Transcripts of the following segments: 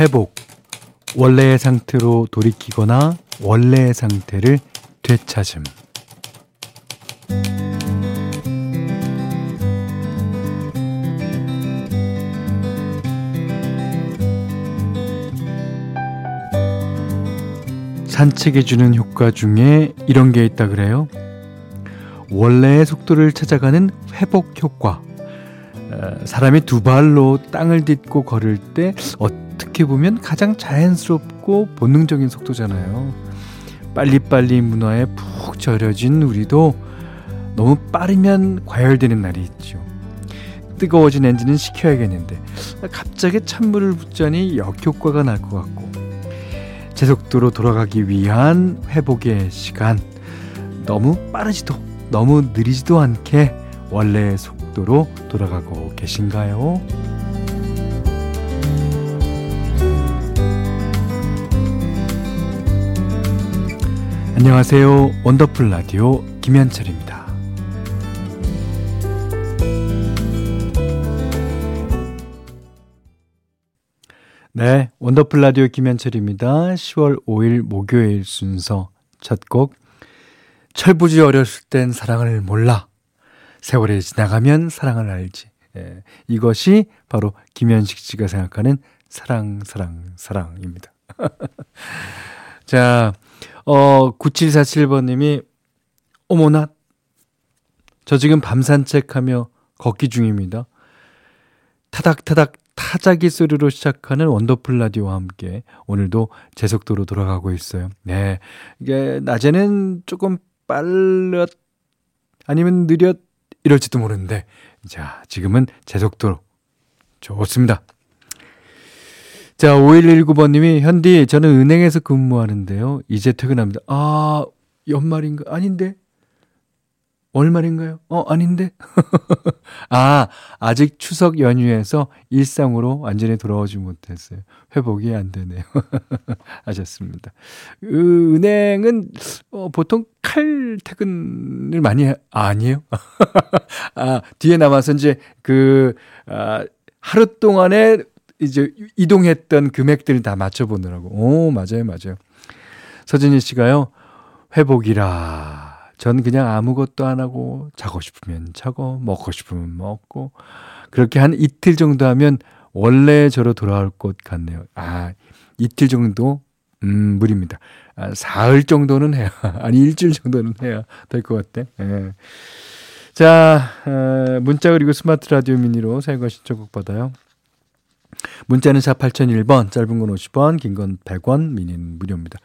회복, 원래의 상태로 돌이키거나 원래의 상태를 되찾음. 산책해주는 효과 중에 이런 게 있다 그래요. 원래의 속도를 찾아가는 회복 효과. 어, 사람이 두 발로 땅을 딛고 걸을 때 어 떻게 보면 가장 자연스럽고 본능적인 속도잖아요. 빨리빨리 문화에 푹 절여진 우리도 너무 빠르면 과열되는 날이 있죠. 뜨거워진 엔진은 식혀야겠는데 갑자기 찬물을 붓자니 역효과가 날 것 같고 제 속도로 돌아가기 위한 회복의 시간. 너무 빠르지도 너무 느리지도 않게 원래의 속도로 돌아가고 계신가요? 안녕하세요. 원더풀 라디오 김현철입니다. 네, 원더풀 라디오 김현철입니다. 10월 5일 목요일 순서 첫 곡. 철부지 어렸을 땐 사랑을 몰라. 세월이 지나가면 사랑을 알지. 예, 이것이 바로 김현식 씨가 생각하는 사랑, 사랑, 사랑입니다. 자, 어, 9747번님이, 어머나, 저 지금 밤 산책하며 걷기 중입니다. 타닥타닥 타자기 소리로 시작하는 원더풀 라디오와 함께 오늘도 제 속도로 돌아가고 있어요. 네. 이게 낮에는 조금 빨랐 아니면 느렸 이럴지도 모르는데 자, 지금은 제 속도로 좋습니다. 자, 5119번 님이 현디 저는 은행에서 근무하는데요. 이제 퇴근합니다. 아, 연말인가? 아닌데. 월말인가요? 어, 아닌데? 아, 아직 추석 연휴에서 일상으로 완전히 돌아오지 못했어요. 회복이 안 되네요. 하셨습니다. 그 은행은, 어, 보통 칼 퇴근을 많이, 해, 아, 아니에요? 아, 뒤에 남아서 이제 그, 아, 하루 동안에 이제 이동했던 금액들을 다 맞춰보느라고. 오, 맞아요, 맞아요. 서진희 씨가요, 회복이라. 전 그냥 아무것도 안 하고 자고 싶으면 자고 먹고 싶으면 먹고 그렇게 한 이틀 정도 하면 원래 저로 돌아올 것 같네요. 아, 이틀 정도 음, 무리입니다. 아, 사흘 정도는 해야 아니 일주일 정도는 해야 될 것 같아. 예. 자, 어, 문자 그리고 스마트 라디오 미니로 사연과 신청곡 받아요. 문자는 4 8001번, 짧은 건 50원, 긴 건 100원, 미니는 무료입니다.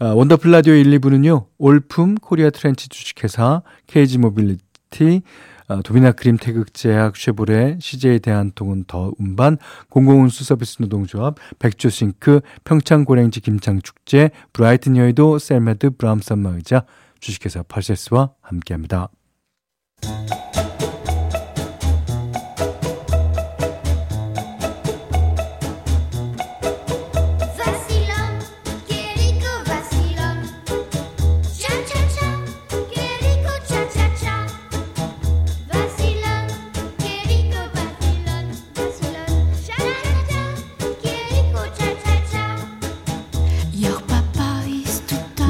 아, 원더풀 라디오 1, 2부는요. 올품 코리아 트렌치 주식회사 KG 모빌리티 아, 도미나 크림 태극제약 쉐보레 CJ 대한통운 더 운반 공공운수 서비스 노동조합 백조싱크 평창 고랭지 김창축제 브라이튼 여의도 셀메드 브람산마 의자 주식회사 펄세스와 함께합니다.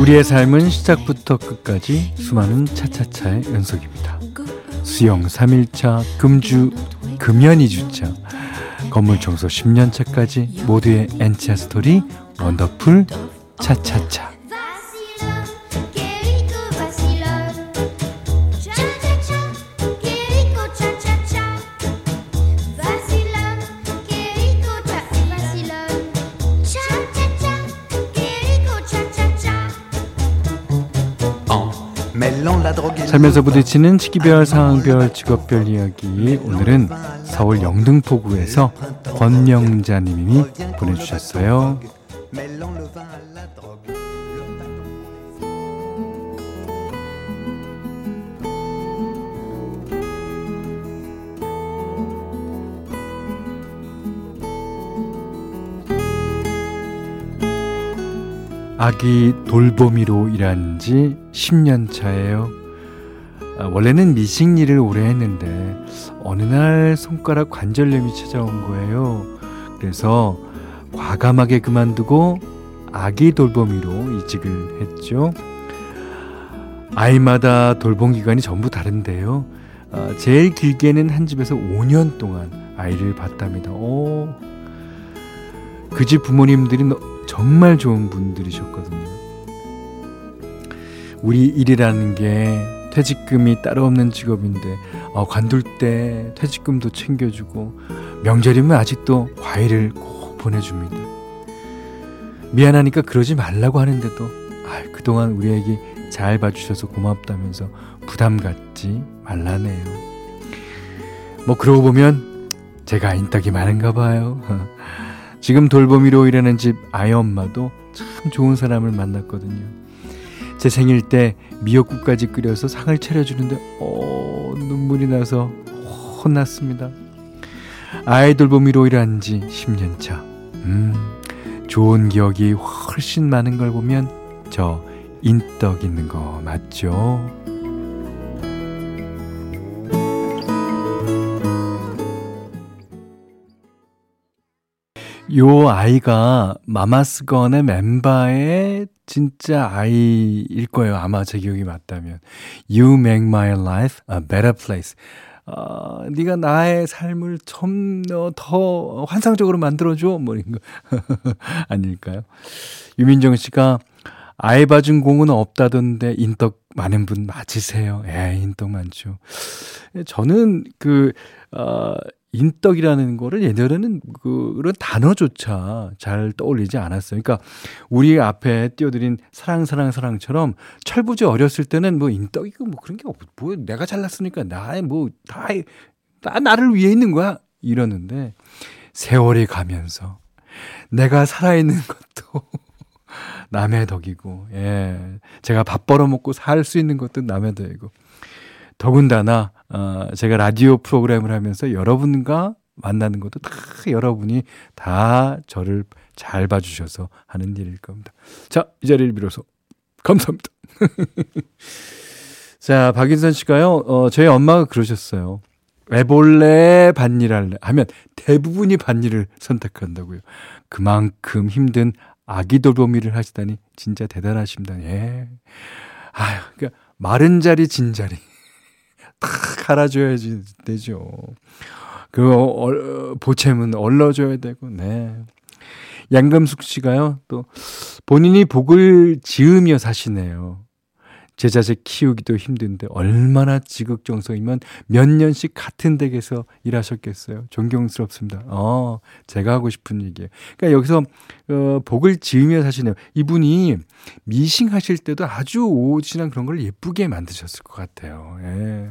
우리의 삶은 시작부터 끝까지 수많은 차차차의 연속입니다. 수영 3일차, 금주, 금연 2주차, 건물 청소 10년차까지 모두의 엔치아 스토리 원더풀 차차차. 살면서 부딪히는 시기별, 상황별, 직업별 이야기. 오늘은 서울 영등포구에서 권명자님이 보내주셨어요. 아기 돌보미로 일한 지 10년 차예요. 아, 원래는 미식 일을 오래 했는데 어느 날 손가락 관절염이 찾아온 거예요. 그래서 과감하게 그만두고 아기 돌보미로 이직을 했죠. 아이마다 돌봄 기간이 전부 다른데요. 아, 제일 길게는 한 집에서 5년 동안 아이를 봤답니다. 오, 그 집 부모님들이 정말 좋은 분들이셨거든요. 우리 일이라는 게 퇴직금이 따로 없는 직업인데 어, 관둘 때 퇴직금도 챙겨주고 명절이면 아직도 과일을 꼭 보내줍니다. 미안하니까 그러지 말라고 하는데도 아, 그동안 우리 에게 잘 봐주셔서 고맙다면서 부담 갖지 말라네요. 뭐 그러고 보면 제가 인덕이 많은가 봐요. 지금 돌보미로 일하는 집 아이 엄마도 참 좋은 사람을 만났거든요. 제 생일 때 미역국까지 끓여서 상을 차려주는데 어, 눈물이 나서 혼났습니다. 아이 돌 보미로 일한 지 10년 차. 음, 좋은 기억이 훨씬 많은 걸 보면 저 인덕 있는 거 맞죠? 요 아이가 마마스건의 멤버의 진짜 아이일 거예요. 아마 제 기억이 맞다면. You make my life a better place. 어, 네가 나의 삶을 좀더 환상적으로 만들어줘. 뭐 이런 거 아닐까요? 유민정 씨가 아이 봐준 공은 없다던데 인덕 많은 분 맞으세요? 예, 인덕 많죠. 저는 그, 어, 인덕이라는 거를 예전에는 그런 단어조차 잘 떠올리지 않았어요. 그러니까 우리 앞에 띄워드린 사랑, 사랑, 사랑처럼 철부지 어렸을 때는 뭐 인덕이고 뭐 그런 게 없, 뭐 내가 잘났으니까 나의 뭐 다, 다 나를 위해 있는 거야. 이러는데 세월이 가면서 내가 살아있는 것도 남의 덕이고, 예. 제가 밥 벌어먹고 살 수 있는 것도 남의 덕이고. 더군다나, 어, 제가 라디오 프로그램을 하면서 여러분과 만나는 것도 다 여러분이 다 저를 잘 봐주셔서 하는 일일 겁니다. 자, 이 자리를 빌어서 감사합니다. 자, 박인선 씨가요, 어, 저희 엄마가 그러셨어요. 애볼래, 반일 할래 하면 대부분이 반일을 선택한다고요. 그만큼 힘든 아기 돌보미를 하시다니 진짜 대단하십니다. 예. 아유, 그러니까 마른 자리 진 자리 탁 갈아줘야지 되죠. 그 어, 보채면 얼러줘야 되고, 네. 양금숙 씨가요, 또 본인이 복을 지으며 사시네요. 제 자식 키우기도 힘든데 얼마나 지극정성이면 몇 년씩 같은 댁에서 일하셨겠어요. 존경스럽습니다. 어, 제가 하고 싶은 얘기예요. 그러니까 여기서 어, 복을 지으며 사시네요. 이분이 미싱하실 때도 아주 오진한 그런 걸 예쁘게 만드셨을 것 같아요. 예.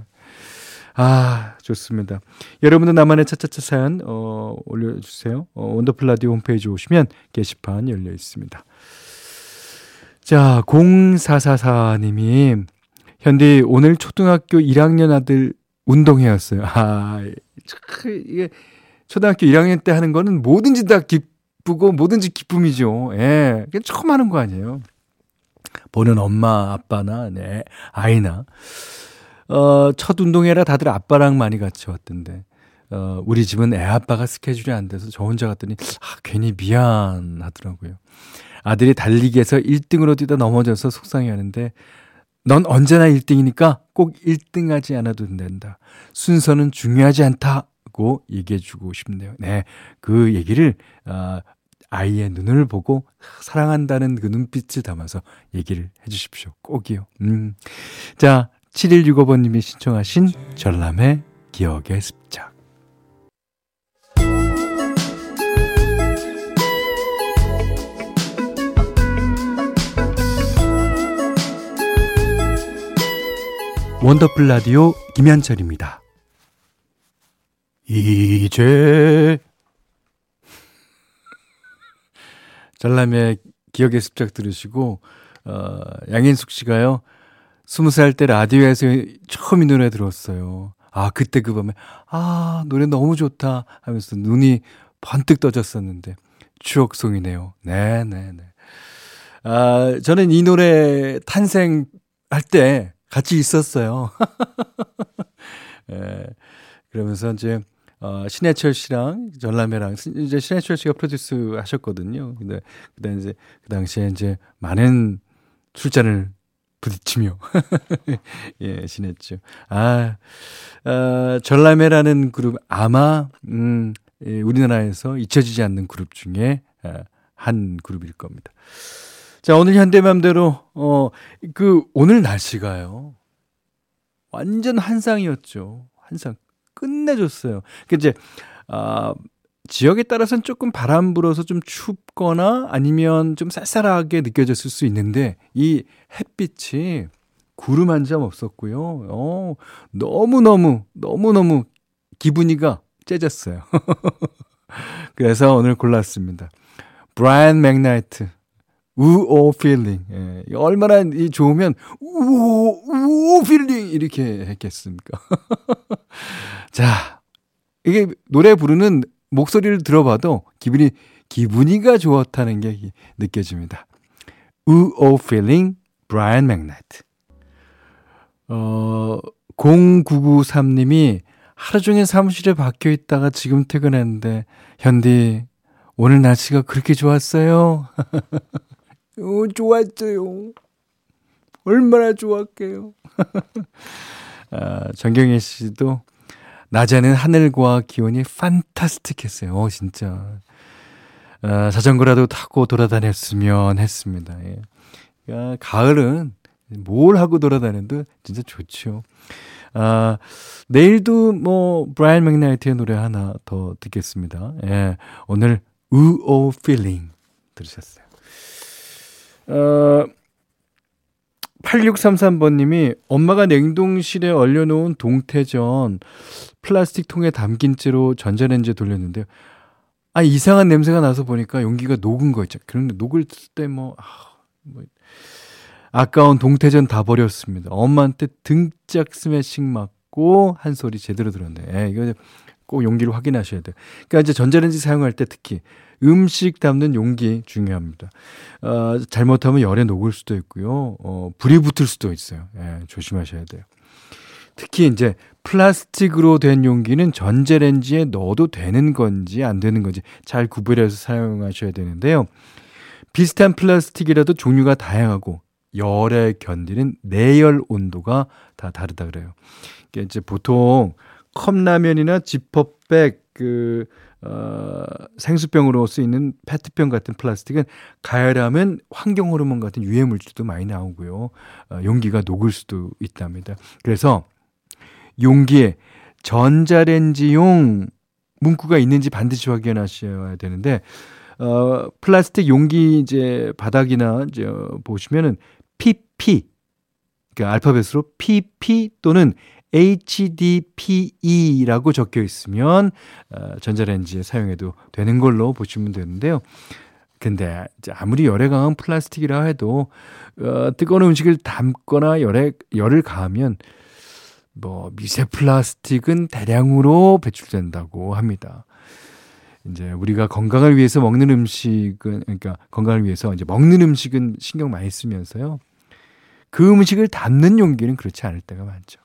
아, 좋습니다. 여러분도 나만의 차차차 사연, 어, 올려주세요. 어, 원더풀 라디오 홈페이지 오시면 게시판 열려 있습니다. 자, 0444님이, 현디, 오늘 초등학교 1학년 아들 운동회였어요. 아, 이게, 초등학교 1학년 때 하는 거는 뭐든지 다 기쁘고 뭐든지 기쁨이죠. 예. 처음 하는 거 아니에요. 보는 엄마, 아빠나, 네, 아이나. 어, 첫 운동회라 다들 아빠랑 많이 같이 왔던데. 어, 우리 집은 애 아빠가 스케줄이 안 돼서 저 혼자 갔더니, 아, 괜히 미안하더라고요. 아들이 달리기에서 1등으로 뛰다 넘어져서 속상해 하는데 넌 언제나 1등이니까 꼭 1등 하지 않아도 된다. 순서는 중요하지 않다고 얘기해 주고 싶네요. 네. 그 얘기를, 어, 아이의 눈을 보고 사랑한다는 그 눈빛을 담아서 얘기를 해 주십시오. 꼭이요. 음. 자, 7165번님이 신청하신 전람의 기억의 습작. 원더풀 라디오 김현철입니다. 이제 전람의 기억의 습작 들으시고 어, 양인숙 씨가요. 스무 살 때 라디오에서 처음 이 노래 들었어요. 아 그때 그 밤에 아 노래 너무 좋다 하면서 눈이 번뜩 떠졌었는데 추억송이네요. 네네네. 네. 아 저는 이 노래 탄생할 때 같이 있었어요. 예. 그러면서 이제 어, 신해철 씨랑 전람회랑 이제 신해철 씨가 프로듀스 하셨거든요. 근데 그 당시에 이제 많은 술잔을 부딪히며 예 신했죠. 아, 어, 전람회라는 그룹 아마 음 예, 우리나라에서 잊혀지지 않는 그룹 중에 아, 한 그룹일 겁니다. 자 오늘 현대맘대로 어 그 오늘 날씨가요 완전 한상이었죠. 한상 끝내줬어요. 그 이제 아 지역에 따라서는 조금 바람 불어서 좀 춥거나 아니면 좀 쌀쌀하게 느껴졌을 수 있는데 이 햇빛이 구름 한 점 없었고요. 어, 너무너무, 너무너무 기분이가 째졌어요. 그래서 오늘 골랐습니다. 브라이언 맥나이트, Uh Oh Feeling. 예, 얼마나 이 좋으면 Uh Oh Feeling 이렇게 했겠습니까? 자, 이게 노래 부르는 목소리를 들어봐도 기분이 기분이가 좋았다는 게 느껴집니다. Uh Oh Feeling 브라이언 맥나이트. 어 0993님이 하루 종일 사무실에 박혀 있다가 지금 퇴근했는데 현디 오늘 날씨가 그렇게 좋았어요. 어, 좋았어요. 얼마나 좋았게요. 아, 정경혜 씨도 낮에는 하늘과 기온이 판타스틱했어요. 어, 진짜. 아, 자전거라도 타고 돌아다녔으면 했습니다. 예. 아, 가을은 뭘 하고 돌아다녀도 진짜 좋죠. 아, 내일도 뭐, 브라이언 맥나이트의 노래 하나 더 듣겠습니다. 예. 오늘, Uh Oh Feeling 들으셨어요. 어, 8633번님이 엄마가 냉동실에 얼려놓은 동태전 플라스틱 통에 담긴 채로 전자레인지에 돌렸는데요. 아, 이상한 냄새가 나서 보니까 용기가 녹은 거 있죠. 그런데 녹을 때 뭐, 아, 뭐, 아까운 동태전 다 버렸습니다. 엄마한테 등짝 스매싱 맞고 한 소리 제대로 들었네. 예, 이거 꼭 용기를 확인하셔야 돼요. 그러니까 이제 전자레인지 사용할 때 특히 음식 담는 용기 중요합니다. 어, 잘못하면 열에 녹을 수도 있고요. 어, 불이 붙을 수도 있어요. 예, 조심하셔야 돼요. 특히 이제 플라스틱으로 된 용기는 전자레인지에 넣어도 되는 건지 안 되는 건지 잘 구별해서 사용하셔야 되는데요. 비슷한 플라스틱이라도 종류가 다양하고 열에 견디는 내열 온도가 다 다르다 그래요. 이게 이제 보통 컵라면이나 지퍼백 그 어, 생수병으로 쓰이는 페트병 같은 플라스틱은 가열하면 환경 호르몬 같은 유해 물질도 많이 나오고요. 어, 용기가 녹을 수도 있답니다. 그래서 용기에 전자레인지용 문구가 있는지 반드시 확인하셔야 되는데 어, 플라스틱 용기 이제 바닥이나 이제 보시면은 PP 그러니까 알파벳으로 PP 또는 HDPE라고 적혀 있으면 어, 전자레인지에 사용해도 되는 걸로 보시면 되는데요. 근데 아무리 열에 강한 플라스틱이라 해도 어, 뜨거운 음식을 담거나 열에 열을 가하면 뭐 미세 플라스틱은 대량으로 배출된다고 합니다. 이제 우리가 건강을 위해서 먹는 음식은 그러니까 건강을 위해서 이제 먹는 음식은 신경 많이 쓰면서요. 그 음식을 담는 용기는 그렇지 않을 때가 많죠.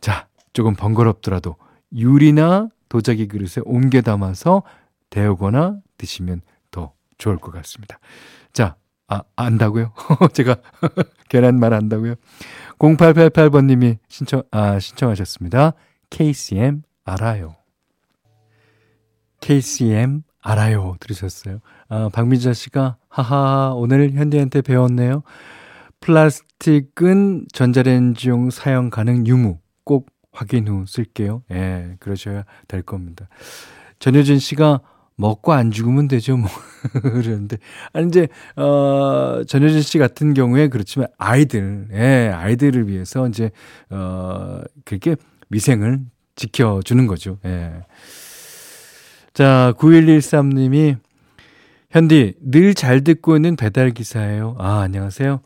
자, 조금 번거롭더라도 유리나 도자기 그릇에 옮겨 담아서 데우거나 드시면 더 좋을 것 같습니다. 자, 아, 안다고요? 제가 계란말 안다고요? 0888번님이 신청, 아, 신청하셨습니다. KCM 알아요. KCM 알아요. 들으셨어요? 아, 박민자 씨가, 하하, 오늘 현대한테 배웠네요. 플라스틱은 전자레인지용 사용 가능 유무. 꼭 확인 후 쓸게요. 예, 그러셔야 될 겁니다. 전효진 씨가 먹고 안 죽으면 되죠, 뭐. 그러는데. 아니, 이제, 어, 전효진 씨 같은 경우에 그렇지만 아이들, 예, 아이들을 위해서 이제, 어, 그렇게 위생을 지켜주는 거죠. 예. 자, 9113님이 현디, 늘 잘 듣고 있는 배달기사예요. 아, 안녕하세요.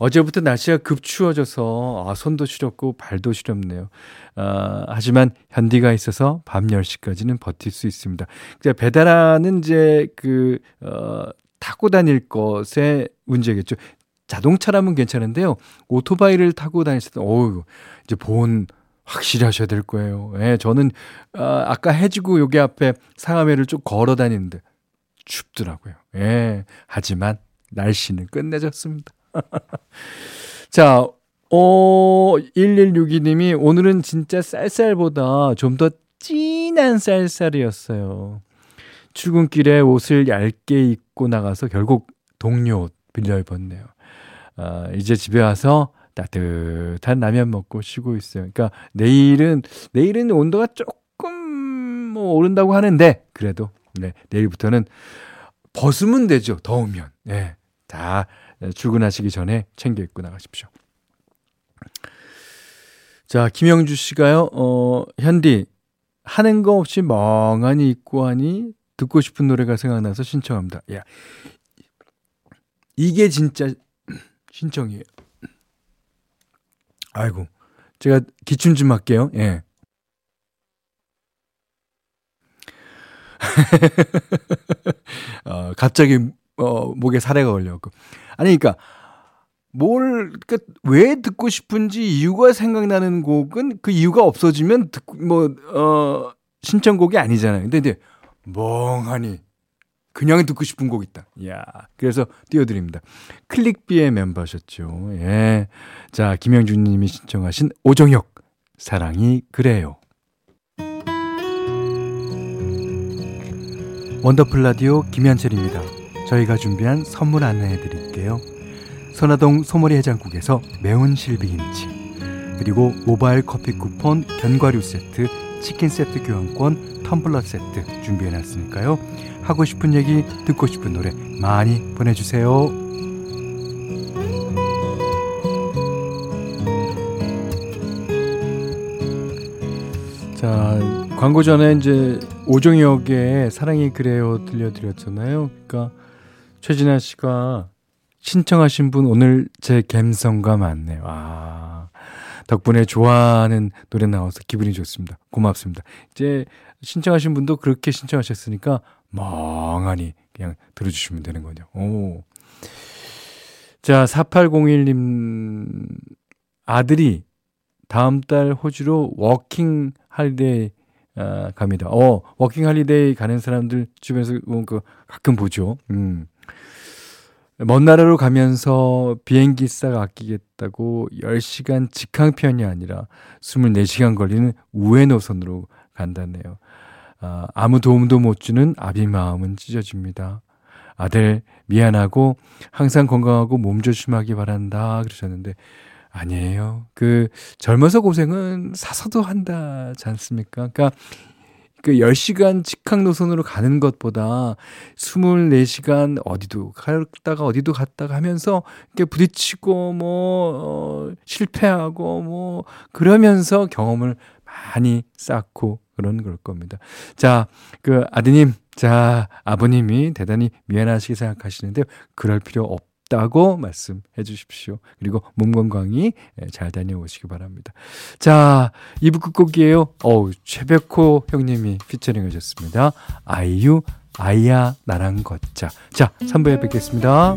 어제부터 날씨가 급 추워져서 아, 손도 시렵고 발도 시렵네요. 아, 하지만 현디가 있어서 밤 10시까지는 버틸 수 있습니다. 이제 배달하는 이제 그, 어, 타고 다닐 것의 문제겠죠. 자동차라면 괜찮은데요. 오토바이를 타고 다니실 때, 어우, 이제 보온 확실히 하셔야 될 거예요. 예, 저는 아, 아까 해지고 여기 앞에 상암회를 좀 걸어 다니는데 춥더라고요. 예. 하지만 날씨는 끝내줬습니다. 자, 어, 1162님이 오늘은 진짜 쌀쌀보다 좀 더 진한 쌀쌀이었어요. 출근길에 옷을 얇게 입고 나가서 결국 동료 옷 빌려 입었네요. 아, 이제 집에 와서 따뜻한 라면 먹고 쉬고 있어요. 그러니까 내일은 내일은 온도가 조금 뭐 오른다고 하는데 그래도 네, 내일부터는 벗으면 되죠. 더우면. 네. 다 출근하시기 전에 챙겨 입고 나가십시오. 자, 김영주 씨가요. 어, 현디 하는 거 없이 멍하니 있고 하니 듣고 싶은 노래가 생각나서 신청합니다. 야. 이게 진짜 신청이에요. 아이고. 제가 기침 좀 할게요. 예. 어, 갑자기 어, 목에 사례가 걸려갖고. 아니, 그러니까 뭘, 그니까 왜 듣고 싶은지 이유가 생각나는 곡은 그 이유가 없어지면 듣고, 뭐, 어, 신청곡이 아니잖아요. 근데 이제 멍하니 그냥 듣고 싶은 곡 있다. 이야. 그래서 띄워드립니다. 클릭비의 멤버셨죠. 예. 자, 김영준 님이 신청하신 오정혁, 사랑이 그래요. 원더풀 라디오 김현철입니다. 저희가 준비한 선물 안내해 드릴게요. 선화동 소머리 해장국에서 매운 실비김치 그리고 모바일 커피 쿠폰 견과류 세트 치킨 세트 교환권 텀블러 세트 준비해 놨으니까요. 하고 싶은 얘기 듣고 싶은 노래 많이 보내주세요. 자 광고 전에 이제 오종혁의 사랑이 그래요 들려드렸잖아요. 그러니까 최진아 씨가 신청하신 분 오늘 제 감성과 맞네요. 아 덕분에 좋아하는 노래 나와서 기분이 좋습니다. 고맙습니다. 이제 신청하신 분도 그렇게 신청하셨으니까 멍하니 그냥 들어주시면 되는 거죠. 오. 자, 4801님 아들이 다음 달 호주로 working holiday 아, 갑니다. 어, working holiday 가는 사람들 주변에서 그 가끔 보죠. 음. 먼 나라로 가면서 비행기 싹 아끼겠다고 10시간 직항편이 아니라 24시간 걸리는 우회 노선으로 간다네요. 아, 아무 도움도 못 주는 아비 마음은 찢어집니다. 아들 미안하고 항상 건강하고 몸 조심하기 바란다 그러셨는데 아니에요. 그 젊어서 고생은 사서도 한다지 않습니까? 그러니까 그 10시간 직항 노선으로 가는 것보다 24시간 어디도 갔다가 어디도 갔다가 하면서 이렇게 부딪히고 뭐 어, 실패하고 뭐 그러면서 경험을 많이 쌓고 그런 걸 겁니다. 자, 그 아드님, 자, 아버님이 대단히 미안하시게 생각하시는데 그럴 필요 없 다고 말씀해 주십시오. 그리고 몸 건강히 예, 잘 다녀오시기 바랍니다. 자, 2부 끝곡이에요. 어우, 최백호 형님이 피처링 하셨습니다. 아이유, 아이야, 나랑 걷자. 자, 3부에 뵙겠습니다.